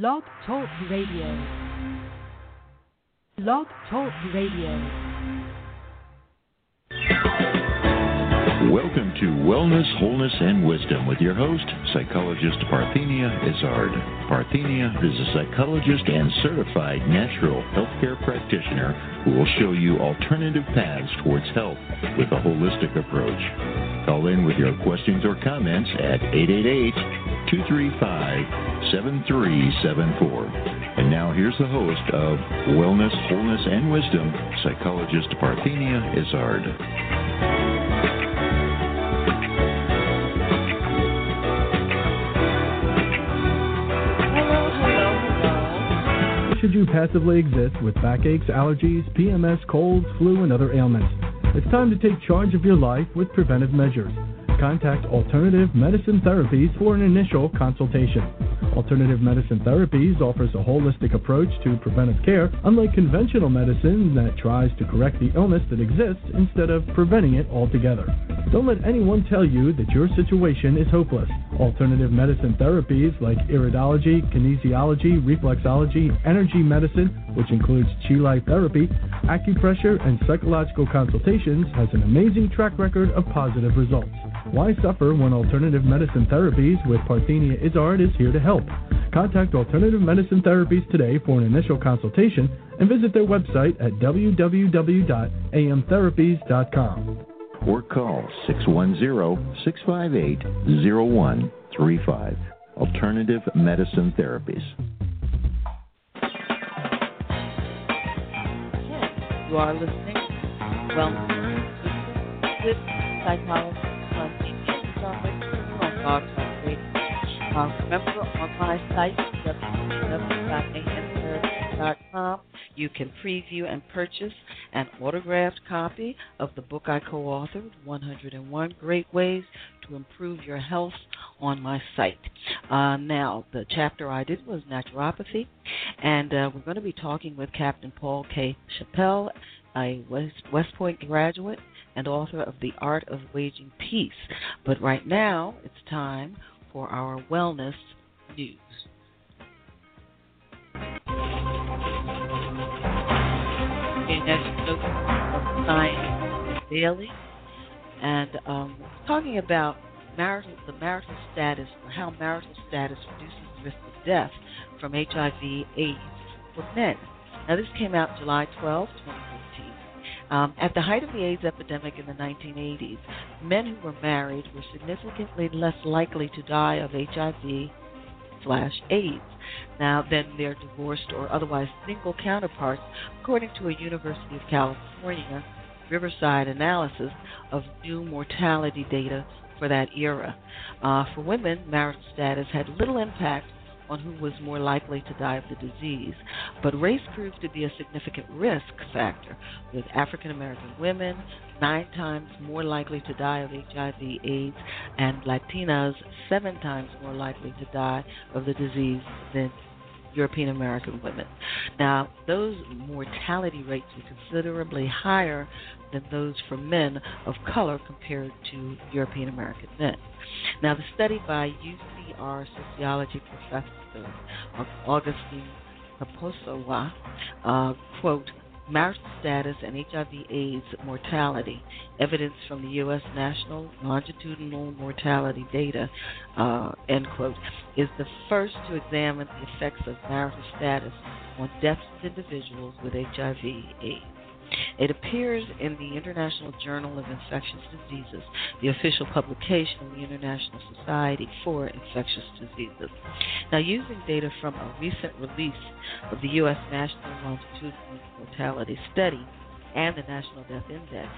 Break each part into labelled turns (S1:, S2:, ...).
S1: Blog Talk Radio. Blog Talk Radio.
S2: Welcome to Wellness, Wholeness, and Wisdom with your host, psychologist Parthenia Izzard. Parthenia is a psychologist and certified natural healthcare practitioner who will show you alternative paths towards health with a holistic approach. Call in with your questions or comments at 888 235 7374. And now here's the host of Wellness, Wholeness, and Wisdom, psychologist Parthenia Izzard.
S3: Should you passively exist with backaches, allergies, PMS, colds, flu, and other ailments? It's time to take charge of your life with preventive measures. Contact Alternative Medicine Therapies for an initial consultation. Alternative Medicine Therapies offers a holistic approach to preventive care, unlike conventional medicine that tries to correct the illness that exists instead of preventing it altogether. Don't let anyone tell you that your situation is hopeless. Alternative medicine therapies like iridology, kinesiology, reflexology, energy medicine, which includes chi light therapy, acupressure, and psychological consultations, has an amazing track record of positive results. Why suffer when alternative medicine therapies with Parthenia Izzard is here to help? Contact Alternative Medicine Therapies today for an initial consultation and visit their website at www.amtherapies.com.
S2: or call 610-658-0135. Alternative Medicine Therapies.
S4: You are listening to Wellness with psychologist on Talk Radio. Uh, remember, on my site, you can preview and purchase an autographed copy of the book I co authored, 101 Great Ways to Improve Your Health, on my site. Uh, now, the chapter I did was naturopathy, and uh, we're going to be talking with Captain Paul K. Chappell, a West Point graduate and author of The Art of Waging Peace. But right now, it's time for our wellness news. Okay, next note of Science Daily, and um, talking about marital, the marital status, how marital status reduces the risk of death from HIV/AIDS for men. Now, this came out July 12, 2015. Um, at the height of the AIDS epidemic in the 1980s, men who were married were significantly less likely to die of HIV slash AIDS now than their divorced or otherwise single counterparts, according to a University of California Riverside analysis of new mortality data for that era. Uh, for women, marital status had little impact on who was more likely to die of the disease, but race proved to be a significant risk factor, with African American women nine times more likely to die of HIV/AIDS, and Latinas seven times more likely to die of the disease than European American women. Now, those mortality rates are considerably higher than those for men of color compared to European American men. Now, the study by UCR sociology professor Augustine Kposowa, uh, quote, marital status and HIV/AIDS mortality, evidence from the U.S. National Longitudinal Mortality Data, uh, end quote, is the first to examine the effects of marital status on deaths of individuals with HIV/AIDS. It appears in the International Journal of Infectious Diseases, the official publication of the International Society for Infectious Diseases. Now, using data from a recent release of the U.S. National Longitudinal Mortality Study and the National Death Index,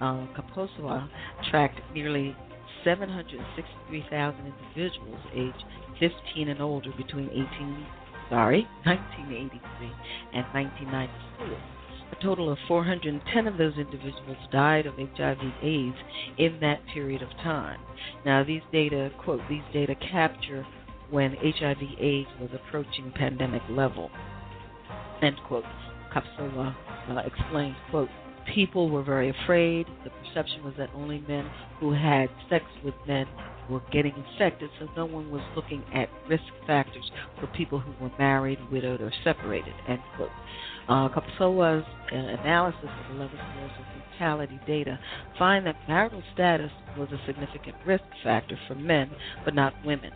S4: um, Kposowa tracked nearly 763,000 individuals aged 15 and older between 18, sorry, 1983 and 1994. A total of 410 of those individuals died of HIV/AIDS in that period of time. Now, these data, quote, these data capture when HIV/AIDS was approaching pandemic level. End quote. Kposowa uh, explains, quote, people were very afraid. The perception was that only men who had sex with men were getting infected, so no one was looking at risk factors for people who were married, widowed, or separated. End quote. Uh, uh, analysis of 11 years of mortality data find that marital status was a significant risk factor for men, but not women.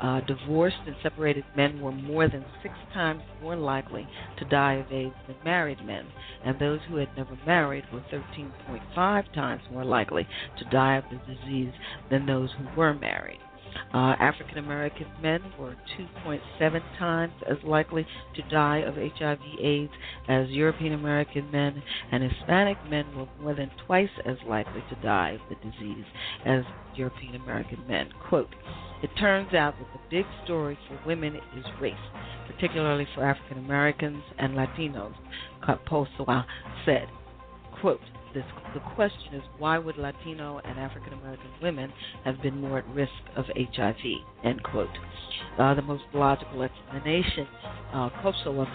S4: Uh, divorced and separated men were more than six times more likely to die of AIDS than married men, and those who had never married were 13.5 times more likely to die of the disease than those who were married. Uh, African American men were 2.7 times as likely to die of HIV/AIDS as European American men, and Hispanic men were more than twice as likely to die of the disease as European American men. Quote, it turns out that the big story for women is race, particularly for African Americans and Latinos, Kposowa said. Quote, this, the question is why would Latino and African American women have been more at risk of HIV? End quote. Uh, the most logical explanation, uh,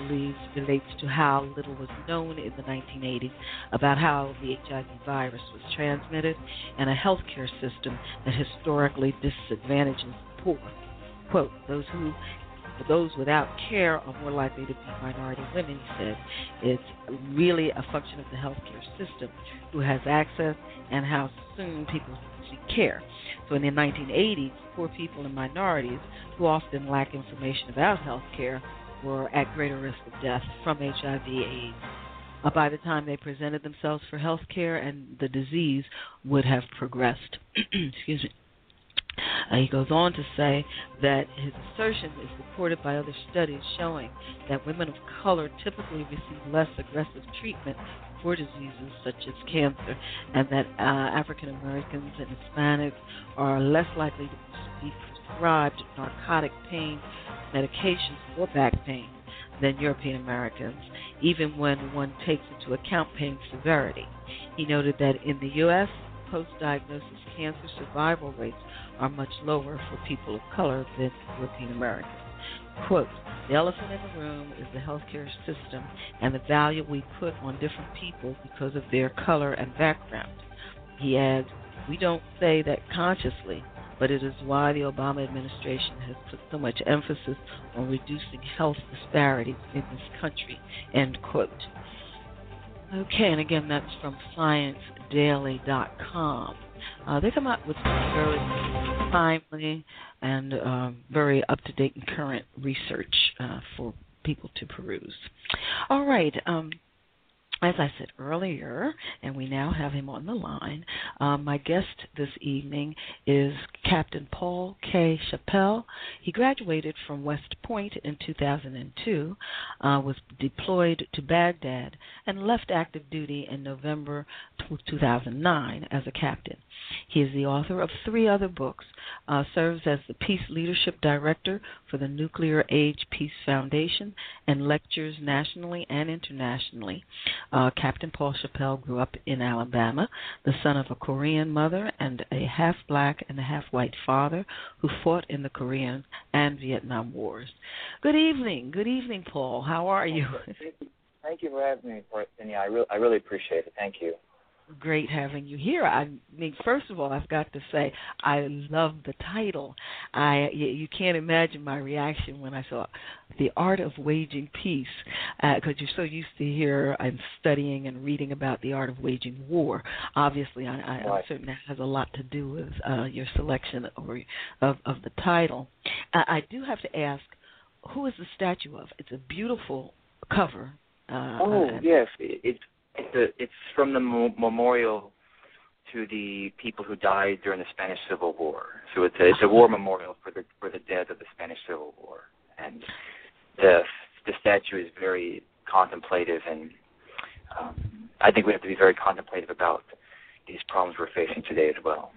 S4: believes, relates to how little was known in the 1980s about how the HIV virus was transmitted and a healthcare system that historically disadvantages the poor. Quote, those who those without care are more likely to be minority women, he said. It's really a function of the healthcare system, who has access, and how soon people seek care. So in the 1980s, poor people and minorities, who often lack information about healthcare, were at greater risk of death from HIV/AIDS. Uh, by the time they presented themselves for health care, and the disease would have progressed. Excuse me. Uh, he goes on to say that his assertion is supported by other studies showing that women of color typically receive less aggressive treatment for diseases such as cancer, and that uh, African Americans and Hispanics are less likely to be prescribed narcotic pain medications for back pain than European Americans, even when one takes into account pain severity. He noted that in the U.S., post diagnosis cancer survival rates are much lower for people of color than European Americans. Quote, the elephant in the room is the healthcare system and the value we put on different people because of their color and background. He adds, we don't say that consciously, but it is why the Obama administration has put so much emphasis on reducing health disparities in this country. End quote. Okay, and again, that's from ScienceDaily.com. Uh, they come out with some very timely and um, very up to date and current research uh, for people to peruse. All right. Um, as I said earlier, and we now have him on the line, um, my guest this evening is Captain Paul K. Chappell. He graduated from West Point in 2002, uh, was deployed to Baghdad, and left active duty in November 2009 as a captain. He is the author of three other books, uh, serves as the Peace Leadership Director for the Nuclear Age Peace Foundation, and lectures nationally and internationally. Uh, Captain Paul Chappell grew up in Alabama, the son of a Korean mother and a half black and a half white father who fought in the Korean and Vietnam Wars. Good evening. Good evening, Paul. How are you?
S5: Thank you for having me, Cindy. I, re- I really appreciate it. Thank you
S4: great having you here. I mean, first of all, I've got to say I love the title. I you, you can't imagine my reaction when I saw the art of waging peace, because uh, you're so used to hear and studying and reading about the art of waging war. Obviously, I, I, right. certain that has a lot to do with uh, your selection or of of the title. Uh, I do have to ask, who is the statue of? It's a beautiful cover.
S5: Uh, oh yes, it's it's a, it's from the memorial to the people who died during the Spanish Civil War. So it's a, it's a war memorial for the for the dead of the Spanish Civil War, and the the statue is very contemplative, and um, I think we have to be very contemplative about these problems we're facing today as well.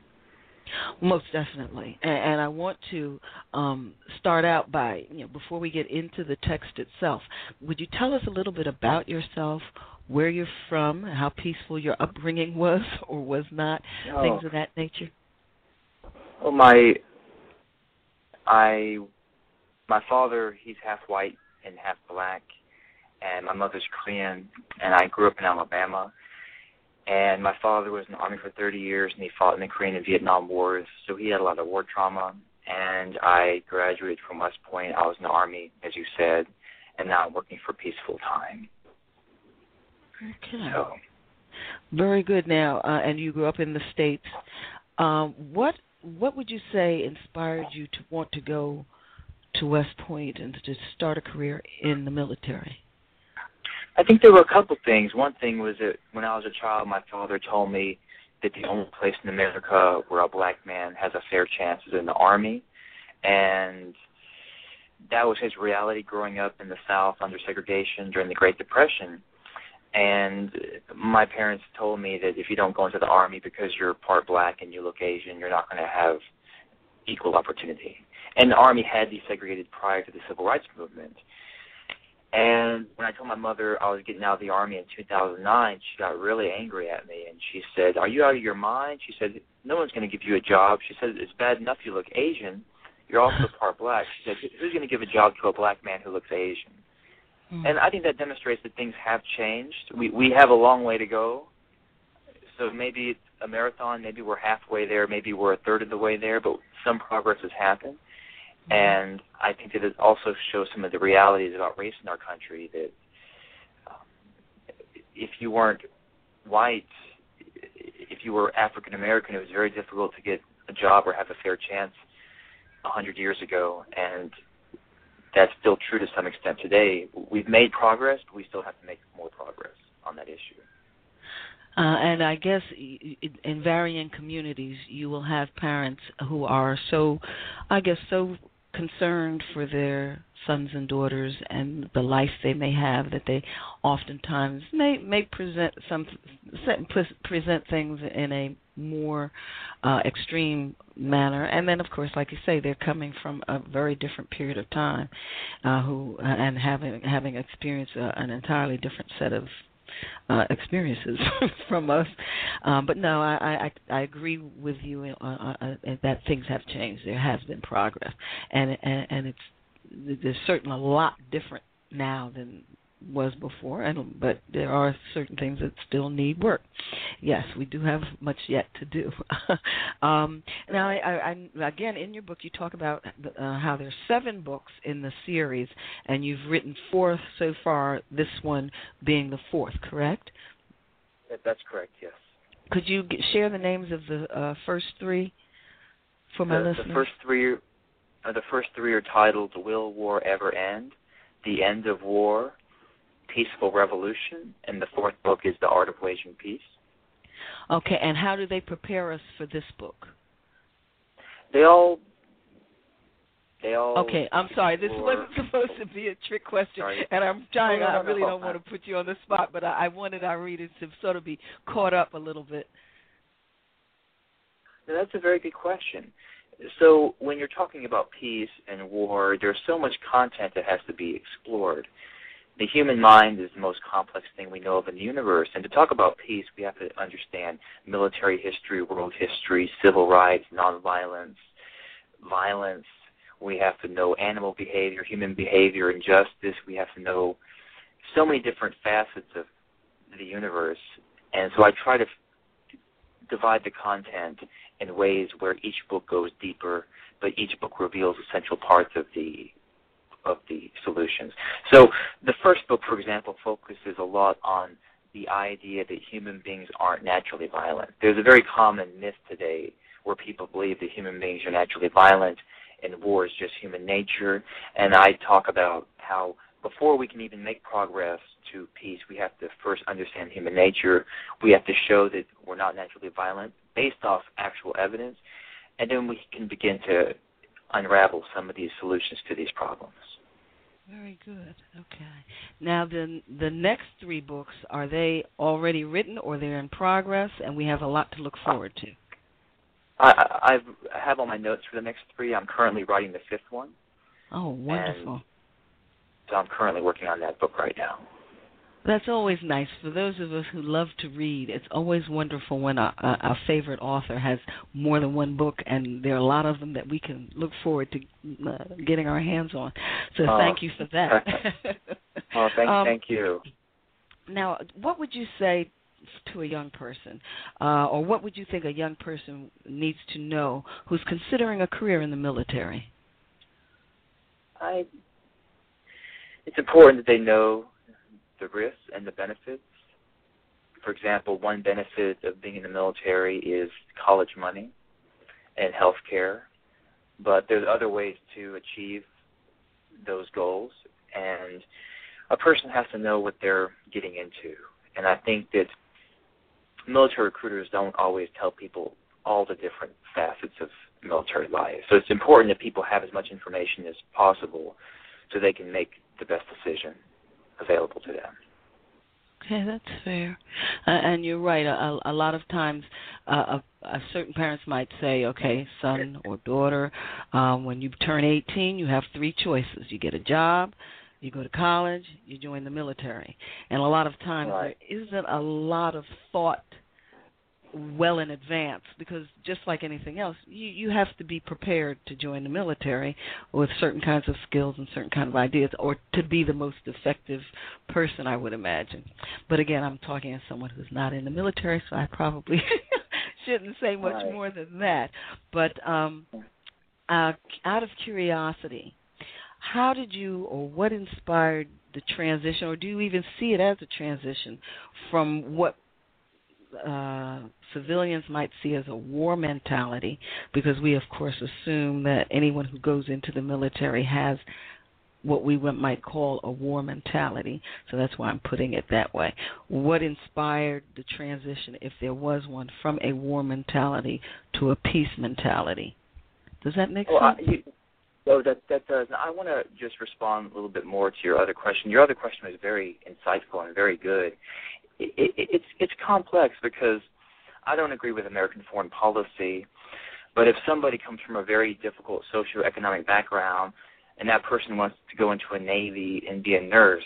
S4: Most definitely, and, and I want to um, start out by you know before we get into the text itself. Would you tell us a little bit about yourself, where you're from, how peaceful your upbringing was or was not,
S5: oh.
S4: things of that nature?
S5: Well, my I my father he's half white and half black, and my mother's Korean, and I grew up in Alabama. And my father was in the army for 30 years, and he fought in the Korean and Vietnam wars, so he had a lot of war trauma. And I graduated from West Point. I was in the army, as you said, and now I'm working for Peaceful Time.
S4: Okay.
S5: So,
S4: Very good. Now, uh, and you grew up in the states. Um, what what would you say inspired you to want to go to West Point and to start a career in the military?
S5: I think there were a couple things. One thing was that when I was a child, my father told me that the only place in America where a black man has a fair chance is in the army, and that was his reality growing up in the South under segregation during the Great Depression. And my parents told me that if you don't go into the army because you're part black and you look Asian, you're not going to have equal opportunity. And the army had desegregated prior to the civil rights movement. And when I told my mother I was getting out of the army in 2009, she got really angry at me and she said, "Are you out of your mind?" She said, "No one's going to give you a job." She said, "It's bad enough you look Asian. You're also part black." She said, "Who's going to give a job to a black man who looks Asian?"
S4: Mm.
S5: And I think that demonstrates that things have changed. We we have a long way to go. So maybe it's a marathon, maybe we're halfway there, maybe we're a third of the way there, but some progress has happened. And I think that it also shows some of the realities about race in our country that um, if you weren't white, if you were African American, it was very difficult to get a job or have a fair chance a hundred years ago, and that's still true to some extent today. We've made progress, but we still have to make more progress on that issue.
S4: Uh, and I guess in varying communities, you will have parents who are so, I guess, so concerned for their sons and daughters and the life they may have that they oftentimes may may present some present things in a more uh, extreme manner and then of course like you say they're coming from a very different period of time uh, who uh, and having having experienced uh, an entirely different set of uh, experiences from us. Um, but no, I, I I agree with you uh, uh, uh, that things have changed. There has been progress, and and, and it's there's certainly a lot different now than was before, and but there are certain things that still need work. Yes, we do have much yet to do. um, now, I, I, again, in your book, you talk about uh, how there's seven books in the series, and you've written four so far. This one being the fourth, correct?
S5: That's correct. Yes.
S4: Could you share the names of the uh, first three for my
S5: the,
S4: listeners?
S5: The first three, uh, the first three are titled "Will War Ever End?" "The End of War," Peaceful Revolution, and the fourth book is The Art of Waging Peace.
S4: Okay, and how do they prepare us for this book?
S5: They all. They all.
S4: Okay, I'm sorry. This wasn't supposed to be a trick question,
S5: Sorry.
S4: and I'm trying.
S5: No, no, no,
S4: I really don't want to put you on the spot, but I, I wanted our readers to sort of be caught up a little bit.
S5: That's a very good question. So, when you're talking about peace and war, there's so much content that has to be explored the human mind is the most complex thing we know of in the universe. And to talk about peace, we have to understand military history, world history, civil rights, nonviolence, violence. We have to know animal behavior, human behavior, and justice. We have to know so many different facets of the universe. And so I try to f- divide the content in ways where each book goes deeper, but each book reveals essential parts of the of the solutions. So the first book, for example, focuses a lot on the idea that human beings aren't naturally violent. There's a very common myth today where people believe that human beings are naturally violent and war is just human nature. And I talk about how before we can even make progress to peace, we have to first understand human nature. We have to show that we're not naturally violent based off actual evidence. And then we can begin to unravel some of these solutions to these problems.
S4: Very good. Okay. Now the the next three books are they already written or they're in progress and we have a lot to look forward to.
S5: I, I've, I have all my notes for the next three. I'm currently writing the fifth one.
S4: Oh, wonderful.
S5: So I'm currently working on that book right now.
S4: That's always nice. For those of us who love to read, it's always wonderful when a, a, a favorite author has more than one book, and there are a lot of them that we can look forward to uh, getting our hands on. So
S5: Oh.
S4: thank you for that.
S5: Oh, thank,
S4: Um,
S5: thank you.
S4: Now, what would you say to a young person, uh, or what would you think a young person needs to know who's considering a career in the military?
S5: I. It's important that they know the risks and the benefits. For example, one benefit of being in the military is college money and health care, but there's other ways to achieve those goals, and a person has to know what they're getting into. And I think that military recruiters don't always tell people all the different facets of military life. So it's important that people have as much information as possible so they can make the best decision available to them.
S4: Okay, that's fair. Uh, and you're right. A, a lot of times, uh, a, a certain parents might say, "Okay, son or daughter, um, when you turn 18, you have three choices: you get a job, you go to college, you join the military." And a lot of times,
S5: Right.
S4: there isn't a lot of thought well in advance because just like anything else you you have to be prepared to join the military with certain kinds of skills and certain kind of ideas or to be the most effective person I would imagine but again I'm talking as someone who's not in the military so I probably shouldn't say much
S5: Right.
S4: more than that but um uh out of curiosity how did you or what inspired the transition or do you even see it as a transition from what uh, civilians might see as a war mentality, because we, of course, assume that anyone who goes into the military has what we might call a war mentality. So that's why I'm putting it that way. What inspired the transition, if there was one, from a war mentality to a peace mentality? Does that make
S5: Well, I,
S4: sense?
S5: you, well, that that does. I want to just respond a little bit more to your other question. Your other question was very insightful and very good. It, it, it's it's complex because I don't agree with American foreign policy, but if somebody comes from a very difficult socioeconomic background and that person wants to go into a navy and be a nurse,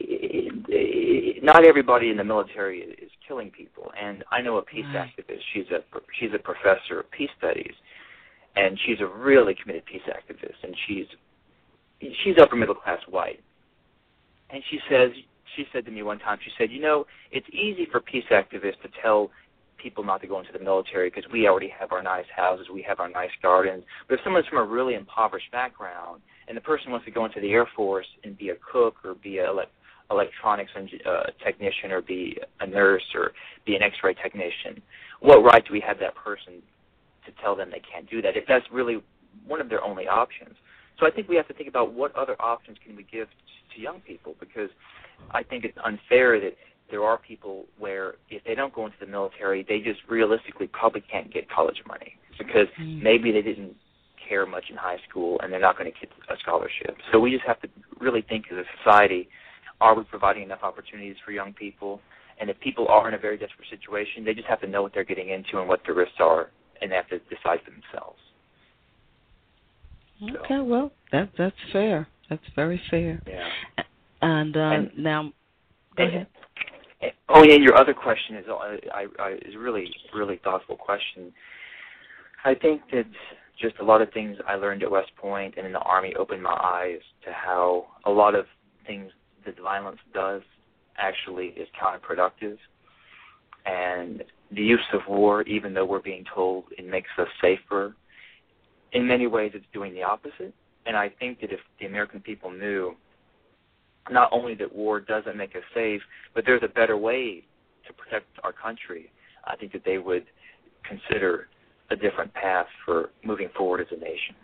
S5: it, it, not everybody in the military is killing people. And I know a peace
S4: Right.
S5: activist. She's a she's a professor of peace studies, and she's a really committed peace activist. And she's she's upper middle class white. And she says she said to me one time. She said, you know, it's easy for peace activists to tell people not to go into the military because we already have our nice houses, we have our nice gardens. But if someone's from a really impoverished background and the person wants to go into the Air Force and be a cook or be a elec electronics uh, technician or be a nurse or be an X-ray technician, what right do we have that person to tell them they can't do that if that's really one of their only options? So I think we have to think about what other options can we give to young people because I think it's unfair that there are people where if they don't go into the military, they just realistically probably can't get college money because
S4: Mm.
S5: maybe they didn't care much in high school and they're not going to get a scholarship. So we just have to really think as a society, are we providing enough opportunities for young people? And if people are in a very desperate situation, they just have to know what they're getting into and what the risks are and they have to decide for themselves.
S4: Okay, well, that that's fair. That's very fair.
S5: Yeah.
S4: And, uh,
S5: And-
S4: now, go ahead.
S5: Oh, yeah. Your other question is uh, I, I, is really, really thoughtful question. I think that just a lot of things I learned at West Point and in the Army opened my eyes to how a lot of things that violence does actually is counterproductive. And the use of war, even though we're being told it makes us safer, in many ways it's doing the opposite. And I think that if the American people knew not only that war doesn't make us safe, but there's a better way to protect our country, I think that they would consider a different path for moving forward as a nation.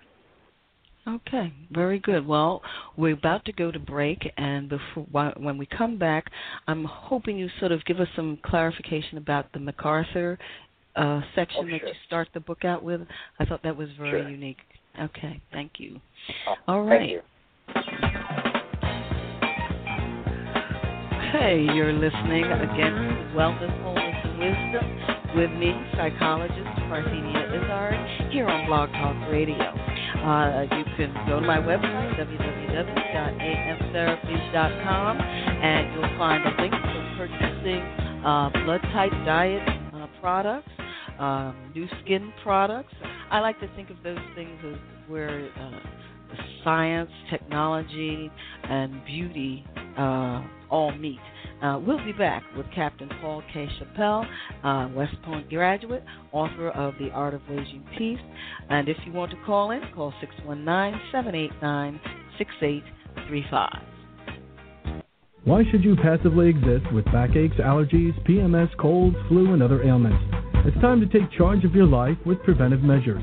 S4: Okay, very good. Well, we're about to go to break, and before when we come back, I'm hoping you sort of give us some clarification about the MacArthur uh, section
S5: Oh,
S4: that you start the book out with. I thought that was very
S5: Sure.
S4: unique. Okay, thank you.
S5: Oh,
S4: All
S5: Thank you.
S4: Hey, you're listening again to Wellness, Wholeness, and Wisdom with me, psychologist Parthenia Izzard, here on Blog Talk Radio. Uh, you can go to my website, www.amtherapies.com, and you'll find a link for purchasing uh, blood type diet uh, products, um, Nu Skin products. I like to think of those things as where uh, science, technology, and beauty uh, all meet. Uh, we'll be back with Captain Paul K. Chappell, uh, West Point graduate, author of The Art of Waging Peace. And if you want to call in, call 619 789 6835.
S3: Why should you passively exist with backaches, allergies, PMS, colds, flu, and other ailments? It's time to take charge of your life with preventive measures.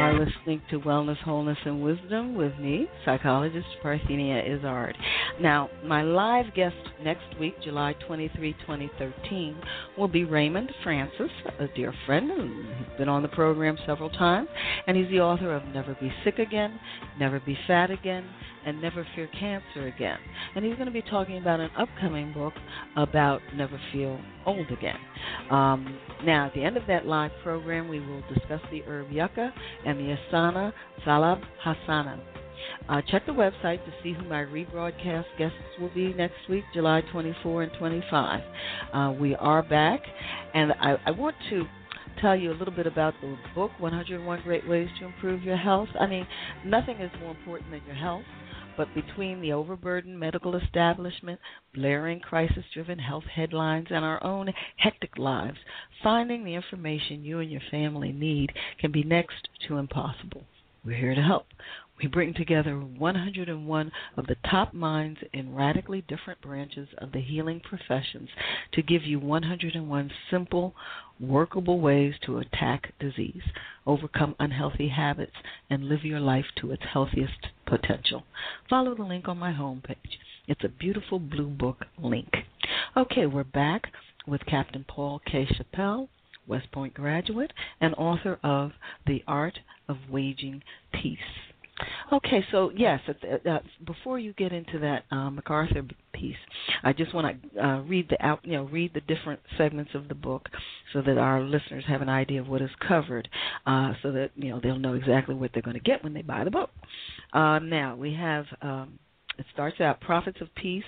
S4: Are listening to Wellness, Wholeness, and Wisdom with me, psychologist Parthenia Izzard. Now, my live guest next week, July 23, 2013, will be Raymond Francis, a dear friend who's been on the program several times, and he's the author of Never Be Sick Again, Never Be Fat Again, and Never Fear Cancer Again. And he's going to be talking about an upcoming book about Never Feel Old Again. Um, now, at the end of that live program, we will discuss the herb yucca and the asana salab hasana. Uh, check the website to see who my rebroadcast guests will be next week, July 24 and 25. Uh, we are back, and I, I want to tell you a little bit about the book 101 Great Ways to Improve Your Health. I mean, nothing is more important than your health. But between the overburdened medical establishment, blaring crisis driven health headlines, and our own hectic lives, finding the information you and your family need can be next to impossible. We're here to help. We bring together 101 of the top minds in radically different branches of the healing professions to give you 101 simple, workable ways to attack disease, overcome unhealthy habits, and live your life to its healthiest potential. Follow the link on my homepage. It's a beautiful blue book link. Okay, we're back with Captain Paul K. Chappell, West Point graduate and author of The Art of Waging Peace. Okay, so yes, uh, uh, before you get into that uh, MacArthur piece, I just want to uh, read the out, you know, read the different segments of the book, so that our listeners have an idea of what is covered, uh, so that you know they'll know exactly what they're going to get when they buy the book. Uh, now we have um, it starts out Prophets of Peace,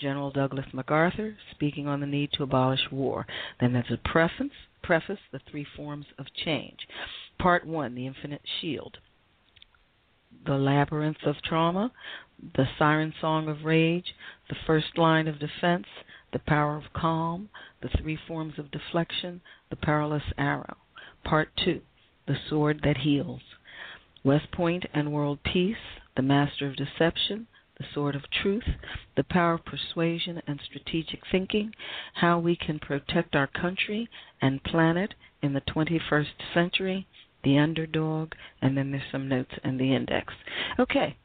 S4: General Douglas MacArthur speaking on the need to abolish war. Then there's a preface, preface, the three forms of change. Part one, the infinite shield the labyrinth of trauma, the siren song of rage, the first line of defense, the power of calm, the three forms of deflection, the perilous arrow. Part 2 The sword that heals. West Point and world peace, the master of deception, the sword of truth, the power of persuasion and strategic thinking, how we can protect our country and planet in the 21st century, the underdog, and then there's some notes in the index. Okay,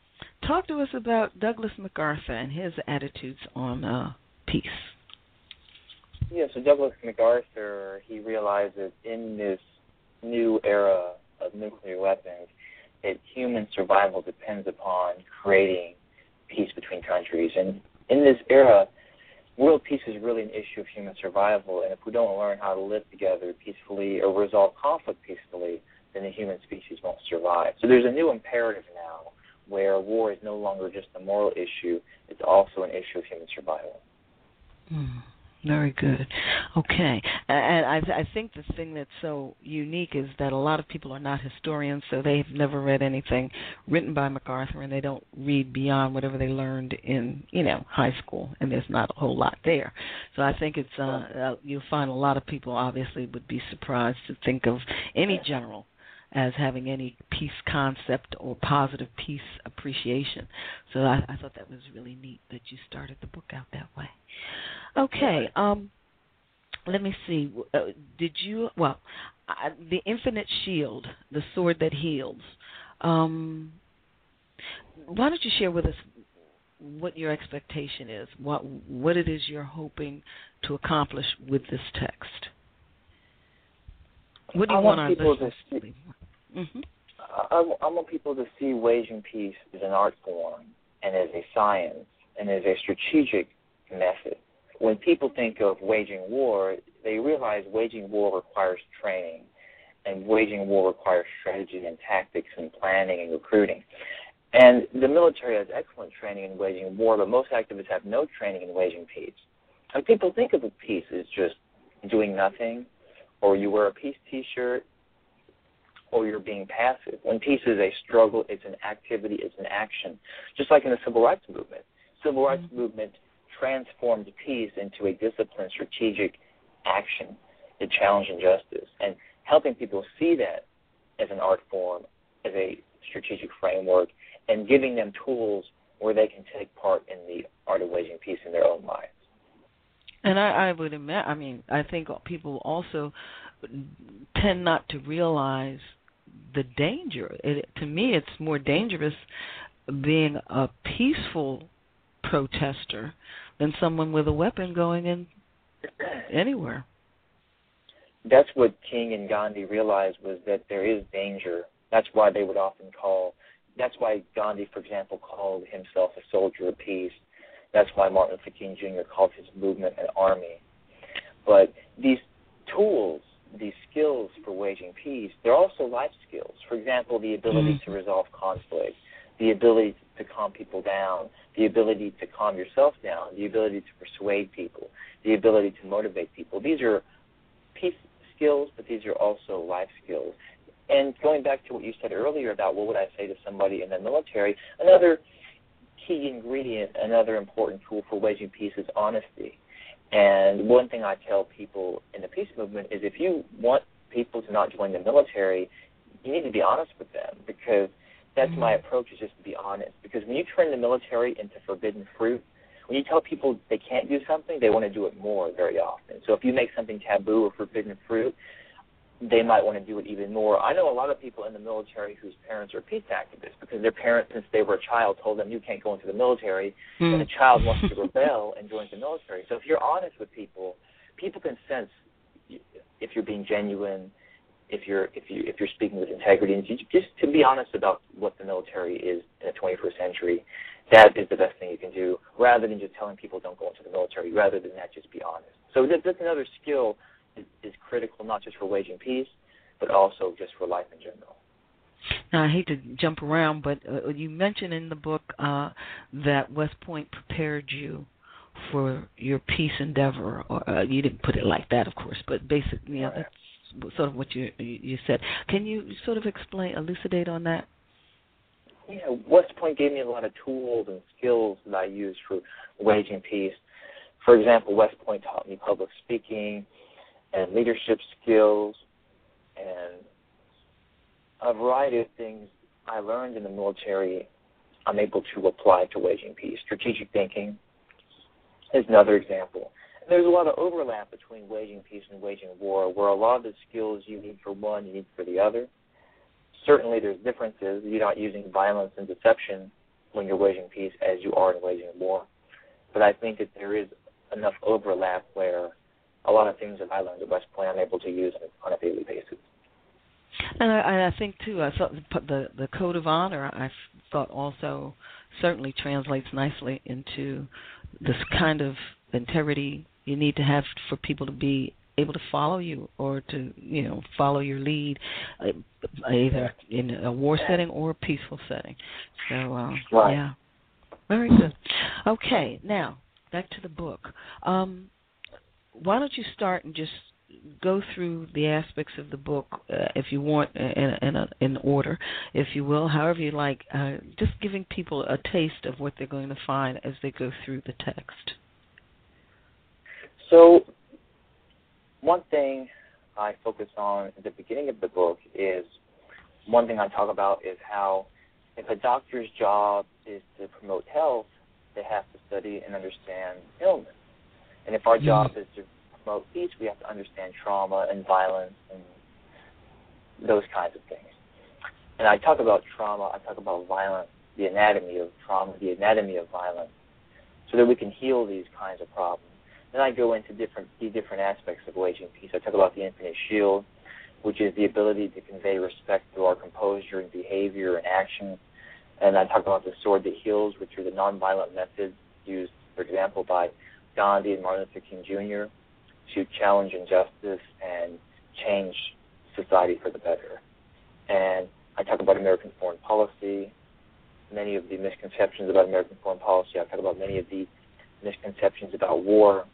S4: talk to us about Douglas MacArthur and his attitudes on uh, peace.
S5: Yeah, so Douglas MacArthur, he realizes in this new era of nuclear weapons that human survival depends upon creating peace between countries. And in this era, world peace is really an issue of human survival. And if we don't learn how to live together peacefully or resolve conflict peacefully, then the human species won't survive. So there's a new imperative now where war is no longer just a moral issue, it's also an issue of human survival.
S4: Mm, Very good. Okay, and I, I think the thing that's so unique is that a lot of people are not historians, so they've never read anything written by MacArthur, and they don't read beyond whatever they learned in, you know, high school, and there's not a whole lot there. So I think it's uh, uh you'll find a lot of people obviously would be surprised to think of any general as having any peace concept or positive peace appreciation. So I, I thought that was really neat that you started the book out that way. Okay. Um, let me see. Uh, did you? Well, uh, the infinite shield, the sword that heals. Um, why don't you share with us what your expectation is? What what it is you're hoping to accomplish with this text? What do you
S5: I
S4: want,
S5: want people to
S4: see? Mm-hmm.
S5: I, I want people to see waging peace as an art form and as a science and as a strategic method when people think of waging war, they realize waging war requires training, and waging war requires strategy and tactics and planning and recruiting. And the military has excellent training in waging war, but most activists have no training in waging peace. And people think of peace as just doing nothing, or you wear a peace T-shirt, or you're being passive. When peace is a struggle, it's an activity, it's an action. Just like in the civil rights movement, civil rights mm-hmm. movement transformed peace into a disciplined, strategic action to challenge injustice. And helping people see that as an art form, as a strategic framework, and giving them tools where they can take part in the art of waging peace in their own lives.
S4: And I, I would imagine, I mean, I think people also tend not to realize the danger. It, to me, it's more dangerous being a peaceful protester than someone with a weapon going in anywhere.
S5: That's what King and Gandhi realized was that there is danger. That's why they would often call. That's why Gandhi, for example, called himself a soldier of peace. That's why Martin Luther King Jr. called his movement an army. But these tools, these skills for waging peace, they're also life skills. For example, the ability mm-hmm. to resolve conflict, the ability to calm people down, the ability to calm yourself down, the ability to persuade people, the ability to motivate people. These are peace skills, but these are also life skills. And going back to what you said earlier about what would I say to somebody in the military, another key ingredient, another important tool for waging peace is honesty. And one thing I tell people in the peace movement is if you want people to not join the military, you need to be honest with them because – that's mm-hmm. my approach is just to be honest. Because when you turn the military into forbidden fruit, when you tell people they can't do something, they want to do it more very often. So if you make something taboo or forbidden fruit, they might want to do it even more. I know a lot of people in the military whose parents are peace activists because their parents, since they were a child, told them you can't go into the military, mm. and the child wants to rebel and joins the military. So if you're honest with people, people can sense if you're being genuine if you're if you if you're speaking with integrity and just to be honest about what the military is in the 21st century, that is the best thing you can do. Rather than just telling people don't go into the military, rather than that, just be honest. So that's another skill is, is critical not just for waging peace, but also just for life in general.
S4: Now, I hate to jump around, but uh, you mentioned in the book uh, that West Point prepared you for your peace endeavor. Or uh, you didn't put it like that, of course, but basically, yeah, that's sort of what you you said. Can you sort of explain, elucidate on that?
S5: Yeah, West Point gave me a lot of tools and skills that I use for waging peace. For example, West Point taught me public speaking and leadership skills and a variety of things I learned in the military I'm able to apply to waging peace. Strategic thinking is another example there's a lot of overlap between waging peace and waging war, where a lot of the skills you need for one, you need for the other. Certainly, there's differences. You're not using violence and deception when you're waging peace as you are in waging war. But I think that there is enough overlap where a lot of things that I learned at West Point I'm able to use on a daily basis.
S4: And I, I think too, I thought the the code of honor I thought also certainly translates nicely into this kind of integrity you need to have for people to be able to follow you or to you know follow your lead uh, either in a war setting or a peaceful setting so uh,
S5: right.
S4: yeah very good okay now back to the book um, why don't you start and just go through the aspects of the book, uh, if you want, in in, a, in order, if you will, however you like, uh, just giving people a taste of what they're going to find as they go through the text.
S5: So, one thing I focus on at the beginning of the book is one thing I talk about is how if a doctor's job is to promote health, they have to study and understand illness. And if our mm-hmm. job is to promote peace, we have to understand trauma and violence and those kinds of things. And I talk about trauma, I talk about violence, the anatomy of trauma, the anatomy of violence, so that we can heal these kinds of problems. Then I go into different the different aspects of waging peace. I talk about the infinite shield, which is the ability to convey respect through our composure and behavior and action. And I talk about the sword that heals, which are the nonviolent methods used, for example, by Gandhi and Martin Luther King Jr to challenge injustice and change society for the better. And I talk about American foreign policy, many of the misconceptions about American foreign policy. I talk about many of the misconceptions about war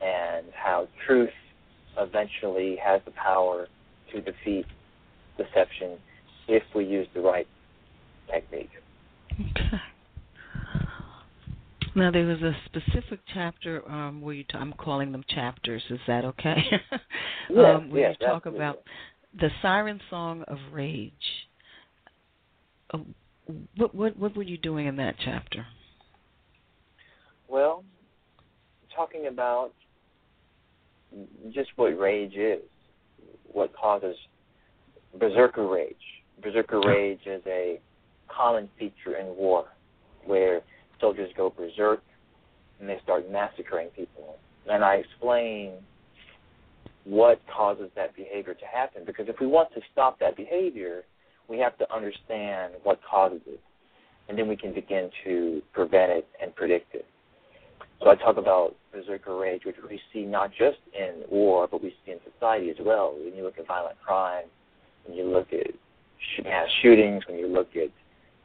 S5: and how truth eventually has the power to defeat deception if we use the right technique.
S4: Okay. Now there was a specific chapter um, where you t- I'm calling them chapters. Is that okay?
S5: yes,
S4: um, where
S5: yes,
S4: you talk
S5: absolutely.
S4: about the siren song of rage. Uh, what what what were you doing in that chapter?
S5: Well, talking about just what rage is, what causes berserker rage. Berserker rage is a common feature in war, where soldiers go berserk and they start massacring people. And I explain what causes that behavior to happen because if we want to stop that behavior, we have to understand what causes it. And then we can begin to prevent it and predict it. So I talk about berserker rage, which we see not just in war, but we see in society as well. When you look at violent crime, when you look at mass shootings, when you look at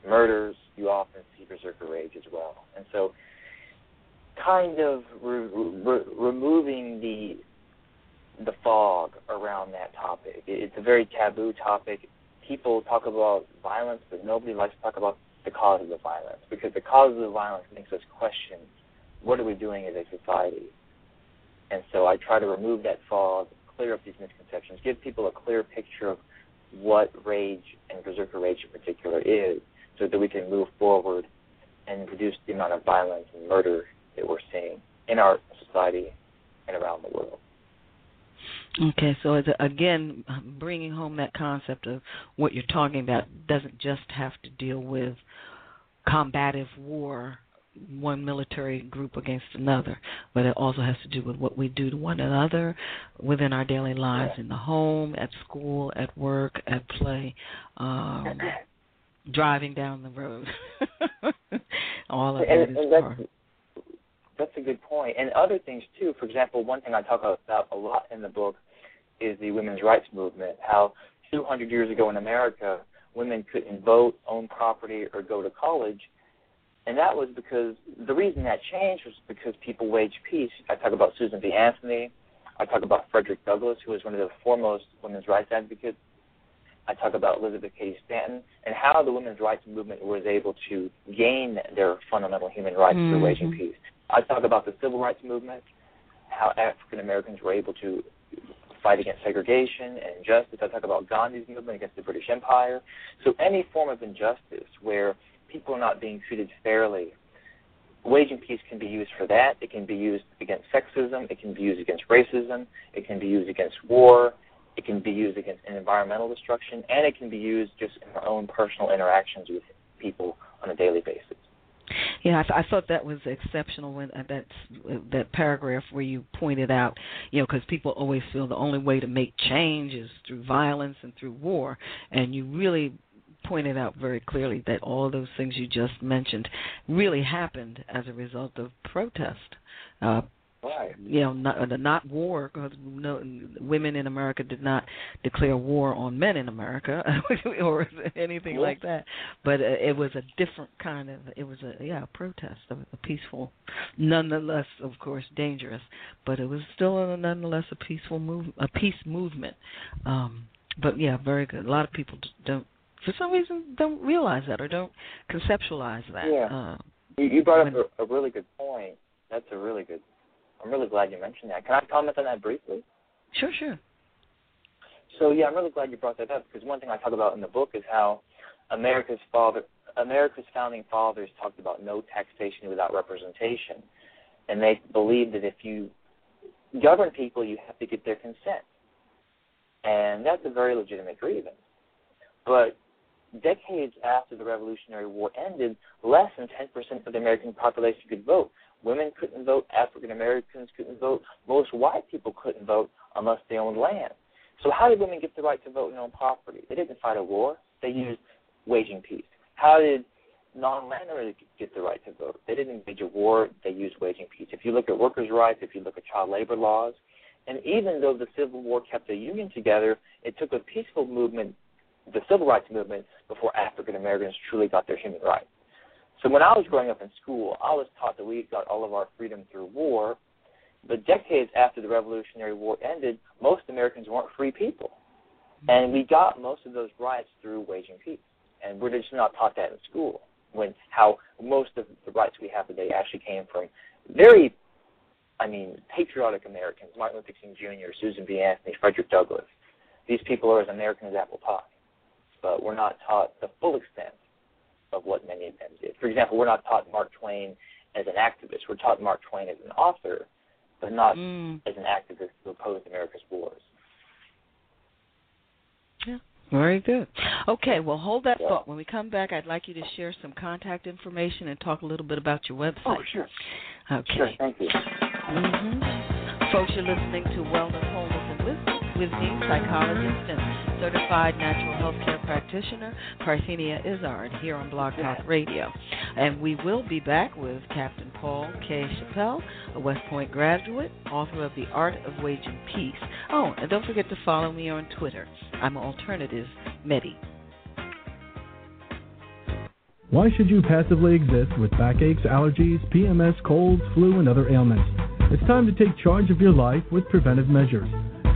S5: murders, you often see berserker rage as well. And so, kind of re- re- removing the the fog around that topic. It's a very taboo topic. People talk about violence, but nobody likes to talk about the cause of the violence because the cause of the violence makes us question what are we doing as a society. And so I try to remove that fog, clear up these misconceptions, give people a clear picture of what rage and berserker rage in particular is, so that we can move forward and reduce the amount of violence and murder that we're seeing in our society and around the world.
S4: Okay, so again, bringing home that concept of what you're talking about doesn't just have to deal with combative war, one military group against another, but it also has to do with what we do to one another within our daily lives, in the home, at school, at work, at play. Um, driving down the road. All of
S5: and,
S4: that is
S5: and that's, that's a good point. And other things too. For example, one thing I talk about a lot in the book is the women's rights movement. How 200 years ago in America, women couldn't vote, own property, or go to college. And that was because the reason that changed was because people waged peace. I talk about Susan B. Anthony. I talk about Frederick Douglass, who was one of the foremost women's rights advocates I talk about Elizabeth Cady Stanton and how the women's rights movement was able to gain their fundamental human rights mm-hmm. through waging peace. I talk about the civil rights movement, how African Americans were able to fight against segregation and injustice. I talk about Gandhi's movement against the British Empire. So any form of injustice where people are not being treated fairly, waging peace can be used for that. It can be used against sexism. It can be used against racism. It can be used against war. It can be used against environmental destruction, and it can be used just in our own personal interactions with people on a daily basis.
S4: Yeah, I, th- I thought that was exceptional when uh, that's uh, that paragraph where you pointed out, you know, because people always feel the only way to make change is through violence and through war, and you really pointed out very clearly that all those things you just mentioned really happened as a result of protest. Uh,
S5: right.
S4: you know, not, the not war because no women in America did not declare war on men in America or anything like that. But uh, it was a different kind of. It was a yeah a protest, a, a peaceful, nonetheless, of course, dangerous, but it was still a, nonetheless a peaceful move, a peace movement. Um, but yeah, very good. A lot of people don't, for some reason, don't realize that or don't conceptualize that.
S5: Yeah.
S4: Uh,
S5: You, you brought up a, a really good point. That's a really good. I'm really glad you mentioned that. Can I comment on that briefly?
S4: sure, sure.
S5: So yeah, I'm really glad you brought that up because one thing I talk about in the book is how America's father, America's founding fathers talked about no taxation without representation, and they believed that if you govern people, you have to get their consent, and that's a very legitimate grievance. But decades after the Revolutionary War ended, less than 10% of the American population could vote. Women couldn't vote. African Americans couldn't vote. Most white people couldn't vote unless they owned land. So how did women get the right to vote and own property? They didn't fight a war. They used waging peace. How did non-landowners get the right to vote? They didn't wage a war. They used waging peace. If you look at workers' rights, if you look at child labor laws, and even though the Civil War kept the Union together, it took a peaceful movement, the Civil Rights Movement, before African Americans truly got their human rights. So when I was growing up in school, I was taught that we got all of our freedom through war. But decades after the Revolutionary War ended, most Americans weren't free people. And we got most of those rights through waging peace. And we're just not taught that in school. When how most of the rights we have today actually came from very, I mean, patriotic Americans, Martin Luther King Jr., Susan B. Anthony, Frederick Douglass. These people are as American as apple pie. But we're not taught the full extent of what many of them did. For example, we're not taught Mark Twain as an activist. We're taught Mark Twain as an author, but not
S4: Mm.
S5: as an activist who opposed America's wars. Yeah.
S4: Very good. Okay, well, hold that
S5: Yeah.
S4: thought. When we come back, I'd like you to share some contact information and talk a little bit about your website.
S5: Oh, sure.
S4: Okay.
S5: Sure, thank you.
S4: hmm Folks, you're listening to Wellness, Wholeness, and Wisdom with the psychologist and certified natural health care practitioner, Parthenia Izzard, here on Blog Talk Radio. And we will be back with Captain Paul K. Chappell, a West Point graduate, author of The Art of Waging Peace. Oh, and don't forget to follow me on Twitter. I'm Alternative Medi.
S3: Why should you passively exist with backaches, allergies, PMS, colds, flu, and other ailments? It's time to take charge of your life with preventive measures.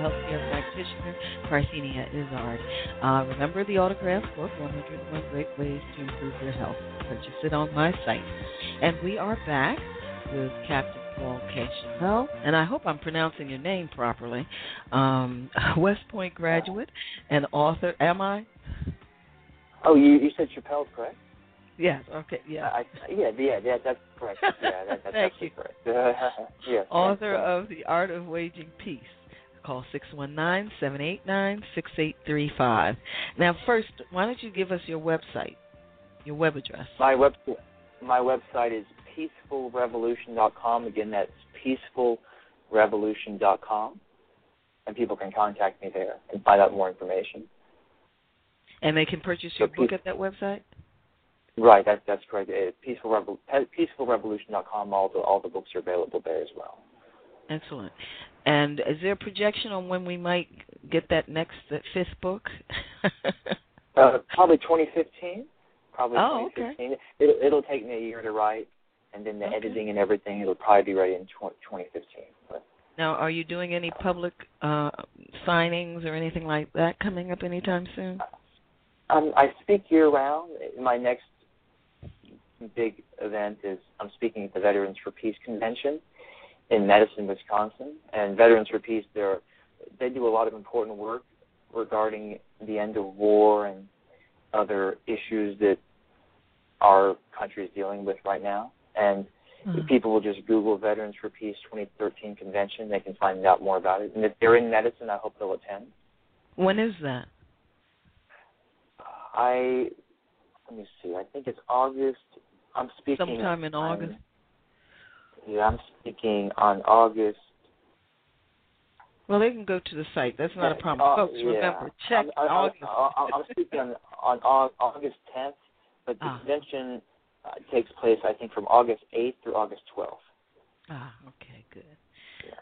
S4: certified mental health care practitioner, Parthenia Izzard. Uh, remember the autograph book, 101 Great Ways to Improve Your Health. Purchase it on my site. And we are back with Captain Paul K. Chappell, and I hope I'm pronouncing your name properly. Um, West Point graduate and author. Am I?
S5: Oh, you you said Chappell's correct?
S4: Yes. Okay. Yeah.
S5: I, yeah, yeah, yeah, that's correct. Yeah, that, that's
S4: Thank
S5: absolutely correct. yes.
S4: author of The Art of Waging Peace. Call 619-789-6835. Now, first, why don't you give us your website, your web address?
S5: My web my website is peacefulrevolution.com. Again, that's peacefulrevolution.com, and people can contact me there and find out more information.
S4: And they can purchase your
S5: So
S4: book
S5: peace-
S4: at that website?
S5: Right, that's that's correct. Uh, Peaceful Revo- peacefulrevolution.com. All the all the books are available there as well.
S4: Excellent. And is there a projection on when we might get that next, that fifth book?
S5: Uh, probably 2015. Probably
S4: Oh, okay.
S5: 2015. It'll it'll take me a year to write, and then the
S4: Okay.
S5: editing and everything. It'll probably be ready in tw- 2015. But
S4: Now, are you doing any public uh, signings or anything like that coming up anytime soon?
S5: Um, I speak year round. My next big event is I'm speaking at the Veterans for Peace Convention in Madison, Wisconsin. And Veterans for Peace, they're, they do a lot of important work regarding the end of war and other issues that our country is dealing with right now. And mm-hmm. if people will just Google Veterans for Peace 2013 convention, they can find out more about it. And if they're in Madison, I hope they'll attend.
S4: When is that?
S5: I let me see. I think it's August. I'm speaking
S4: sometime in August.
S5: I'm, yeah, I'm speaking on August.
S4: Well, they can go to the site. That's not a problem. Uh, Folks,
S5: yeah.
S4: remember, check
S5: I'm,
S4: August.
S5: I'm, I'm speaking on, on August 10th, but the ah. convention uh, takes place, I think, from August 8th through August 12th.
S4: Ah, okay, good.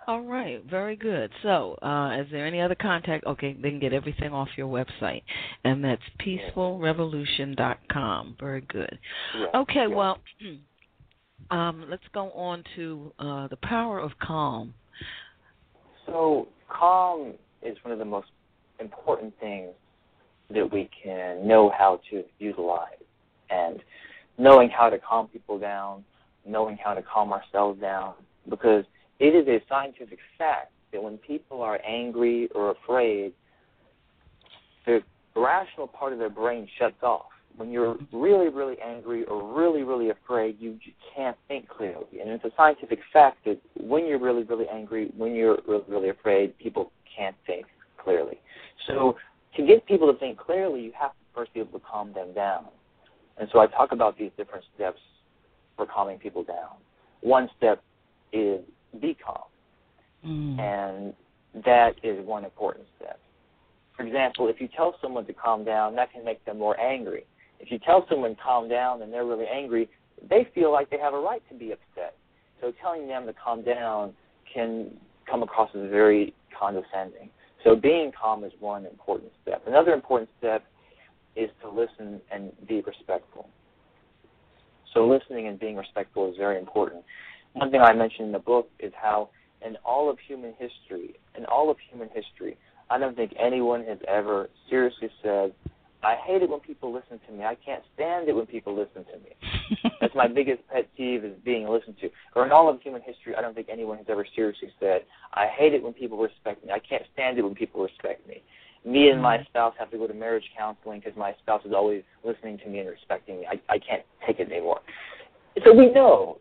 S4: All right, very good. So, uh, is there any other contact? Okay, they can get everything off your website, and that's peacefulrevolution.com. Very good. Okay, well, um, let's go on to uh, the power of calm.
S5: So, calm is one of the most important things that we can know how to utilize, and knowing how to calm people down, knowing how to calm ourselves down, because it is a scientific fact that when people are angry or afraid, the rational part of their brain shuts off. When you're really, really angry or really, really afraid, you can't think clearly. And it's a scientific fact that when you're really, really angry, when you're really, really afraid, people can't think clearly. So to get people to think clearly, you have to first be able to calm them down. And so I talk about these different steps for calming people down. One step is be calm.
S4: Mm.
S5: And that is one important step. For example, if you tell someone to calm down, that can make them more angry. If you tell someone calm down and they're really angry, they feel like they have a right to be upset. So telling them to calm down can come across as very condescending. So being calm is one important step. Another important step is to listen and be respectful. So listening and being respectful is very important one thing I mentioned in the book is how in all of human history, in all of human history, I don't think anyone has ever seriously said, I hate it when people listen to me. I can't stand it when people listen to me. That's my biggest pet peeve is being listened to. Or in all of human history, I don't think anyone has ever seriously said, I hate it when people respect me. I can't stand it when people respect me. Me and my mm-hmm. spouse have to go to marriage counseling because my spouse is always listening to me and respecting me. I, I can't take it anymore. So we know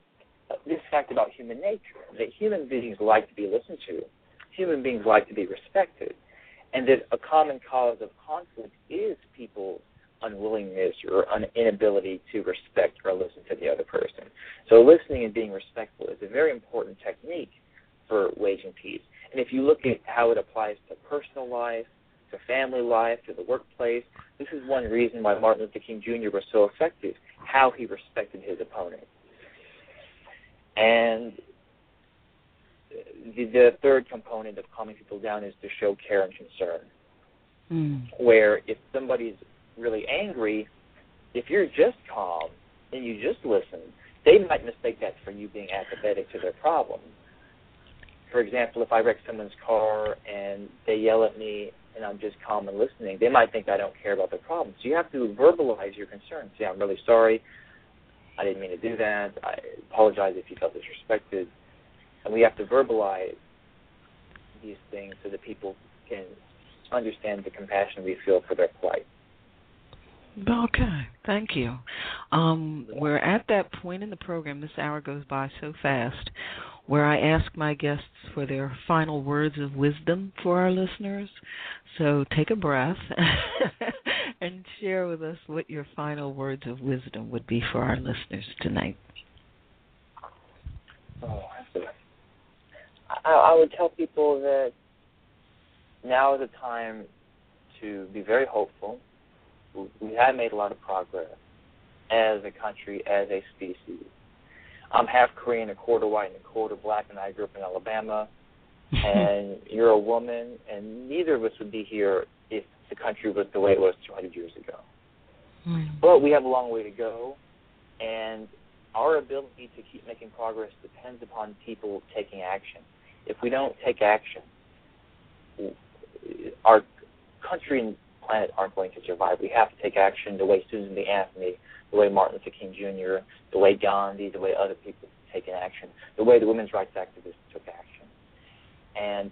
S5: this fact about human nature that human beings like to be listened to, human beings like to be respected, and that a common cause of conflict is people's unwillingness or inability to respect or listen to the other person. So listening and being respectful is a very important technique for waging peace. And if you look at how it applies to personal life, to family life, to the workplace, this is one reason why Martin Luther King Jr. was so effective, how he respected his opponent. And the, the third component of calming people down is to show care and concern.
S4: Mm.
S5: Where if somebody's really angry, if you're just calm and you just listen, they might mistake that for you being apathetic to their problem. For example, if I wreck someone's car and they yell at me and I'm just calm and listening, they might think I don't care about the problem. So you have to verbalize your concern. Say, I'm really sorry. I didn't mean to do that. I apologize if you felt disrespected. And we have to verbalize these things so that people can understand the compassion we feel for their plight.
S4: Okay, thank you. Um, we're at that point in the program. This hour goes by so fast, where I ask my guests for their final words of wisdom for our listeners. So take a breath and share with us what your final words of wisdom would be for our listeners tonight.
S5: Oh, I, I would tell people that now is a time to be very hopeful. We have made a lot of progress as a country, as a species. I'm half Korean, a quarter white, and a quarter black, and I grew up in Alabama. and you're a woman, and neither of us would be here if the country was the way it was 200 years ago.
S4: Mm.
S5: But we have a long way to go, and our ability to keep making progress depends upon people taking action. If we don't take action, our country and planet aren't going to survive. We have to take action the way Susan B. Anthony, the way Martin Luther King Jr., the way Gandhi, the way other people have taken action, the way the women's rights activists took action. And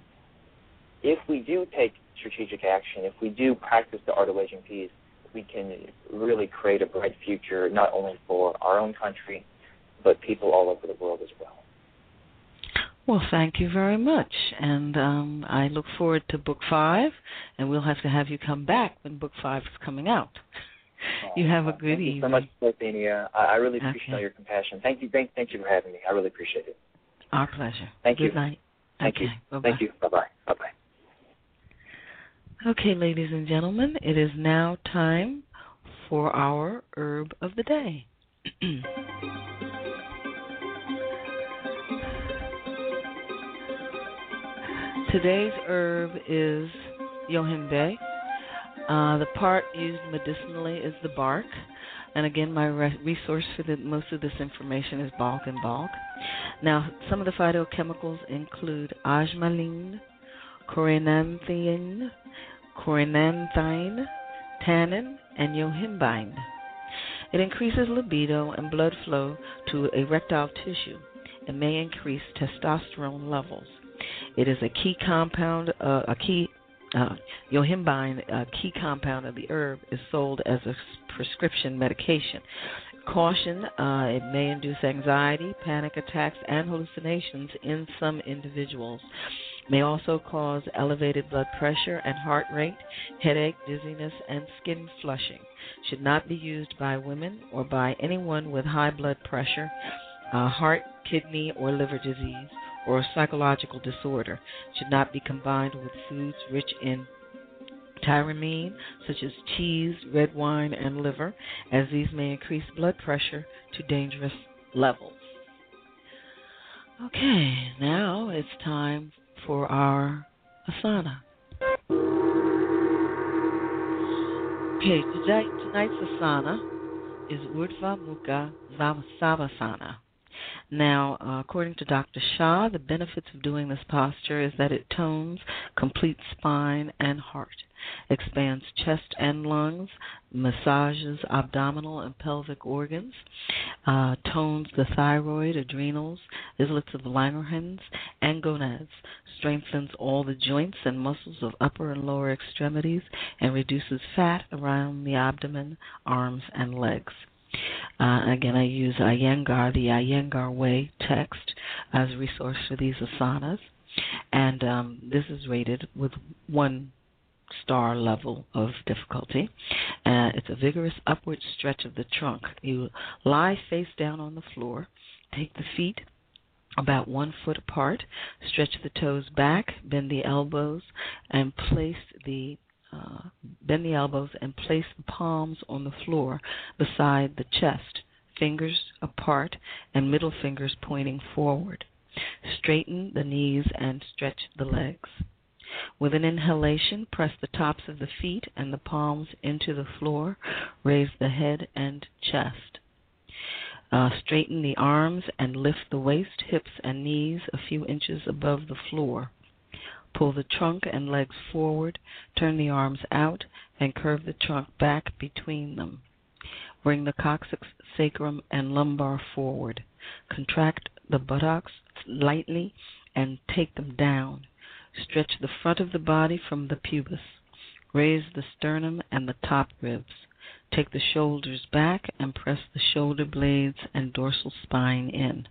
S5: if we do take strategic action, if we do practice the art of wedging peace, we can really create a bright future not only for our own country, but people all over the world as well.
S4: Well, thank you very much. And um, I look forward to book five, and we'll have to have you come back when book five is coming out. you have a good
S5: thank
S4: evening.
S5: you so much, Parthenia. I, I really appreciate
S4: Okay.
S5: your compassion. Thank you, thank, thank you for having me. I really appreciate it.
S4: Our pleasure.
S5: Thank
S4: good
S5: you.
S4: Good night.
S5: Thank
S4: okay.
S5: you.
S4: Bye-bye.
S5: Thank you. Bye bye. Bye bye.
S4: Okay, ladies and gentlemen, it is now time for our herb of the day. Today's herb is yohimbe. Uh, the part used medicinally is the bark. And again, my re- resource for the, most of this information is Balch and Balch. Now, some of the phytochemicals include osmalin, corynanthine, corynanthine, tannin, and yohimbine. It increases libido and blood flow to erectile tissue and may increase testosterone levels. It is a key compound, uh, a key uh, yohimbine, a key compound of the herb, is sold as a prescription medication. Caution: uh, it may induce anxiety, panic attacks, and hallucinations in some individuals. May also cause elevated blood pressure and heart rate, headache, dizziness, and skin flushing. Should not be used by women or by anyone with high blood pressure, uh, heart, kidney, or liver disease, or a psychological disorder. Should not be combined with foods rich in tyramine, such as cheese, red wine, and liver, as these may increase blood pressure to dangerous levels. Okay, now it's time for our asana. Okay, today, tonight's asana is Urdhva Mukha Svanasana. Now, uh, according to Dr. Shah, the benefits of doing this posture is that it tones complete spine and heart, expands chest and lungs, massages abdominal and pelvic organs, uh, tones the thyroid, adrenals, islets of Langerhans, and gonads, strengthens all the joints and muscles of upper and lower extremities, and reduces fat around the abdomen, arms, and legs. Uh, again, I use Iyengar, the Iyengar Way text, as a resource for these asanas. And um, this is rated with one star level of difficulty. Uh, it's a vigorous upward stretch of the trunk. You lie face down on the floor, take the feet about one foot apart, stretch the toes back, bend the elbows, and place the uh, bend the elbows and place the palms on the floor beside the chest, fingers apart and middle fingers pointing forward. Straighten the knees and stretch the legs. With an inhalation, press the tops of the feet and the palms into the floor. Raise the head and chest. Uh, straighten the arms and lift the waist, hips, and knees a few inches above the floor. Pull the trunk and legs forward, turn the arms out, and curve the trunk back between them. Bring the coccyx, sacrum, and lumbar forward. Contract the buttocks lightly and take them down. Stretch the front of the body from the pubis. Raise the sternum and the top ribs. Take the shoulders back and press the shoulder blades and dorsal spine in.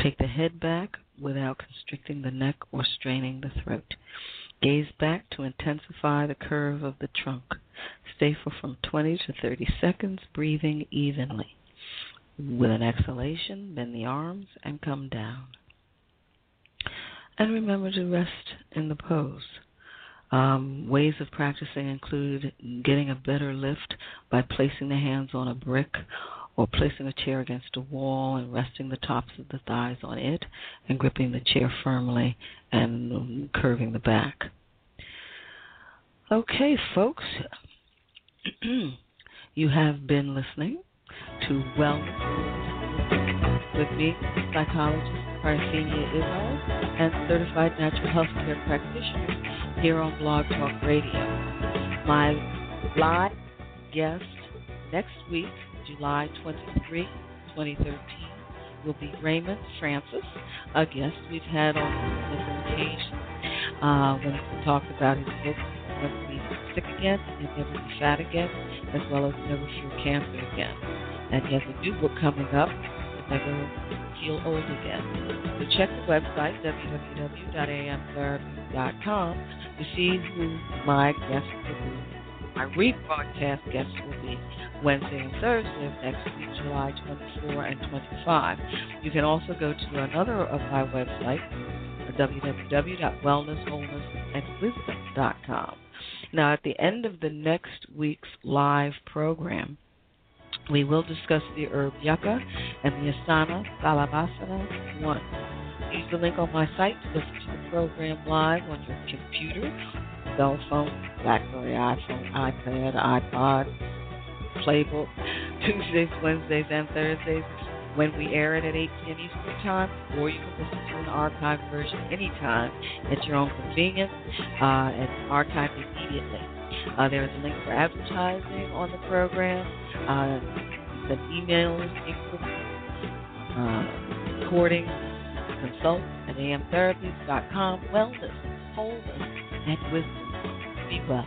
S4: Take the head back without constricting the neck or straining the throat. Gaze back to intensify the curve of the trunk. Stay for from 20 to 30 seconds, breathing evenly. With an exhalation, bend the arms and come down. And remember to rest in the pose. Um, ways of practicing include getting a better lift by placing the hands on a brick or placing a chair against a wall and resting the tops of the thighs on it and gripping the chair firmly and um, curving the back. Okay, folks, you have been listening to Wellness with me, psychologist Parthenia Izzard, and certified natural health care practitioner here on Blog Talk Radio. My live guest next week, July 23, 2013, will be Raymond Francis, a guest we've had on this occasion uh, when he talked about his book, Never Be Sick Again and Never Be Fat Again, as well as Never Fear Cancer Again. And he has a new book coming up, Never Feel Old Again. So check the website, www.amtherapy.com, to see who my guest will be. My rebroadcast guests will be Wednesday and Thursday of next week, July 24 and 25. You can also go to another of my websites, www.wellnesswholenessandwisdom.com. Now, at the end of the next week's live program, we will discuss the herb yucca and the asana Balavasana 1. Use the link on my site to listen to the program live on your computer, cell phone, Blackberry, iPhone, iPad, iPod, Playbook, Tuesdays, Wednesdays, and Thursdays when we air it at 8 p.m. Eastern Time, or you can listen to an archived version anytime at your own convenience uh, and archive immediately. Uh, there is a link for advertising on the program. Uh, the emails, uh, recordings, consult at amtherapies.com. Wellness, wholeness, and wisdom. Be well.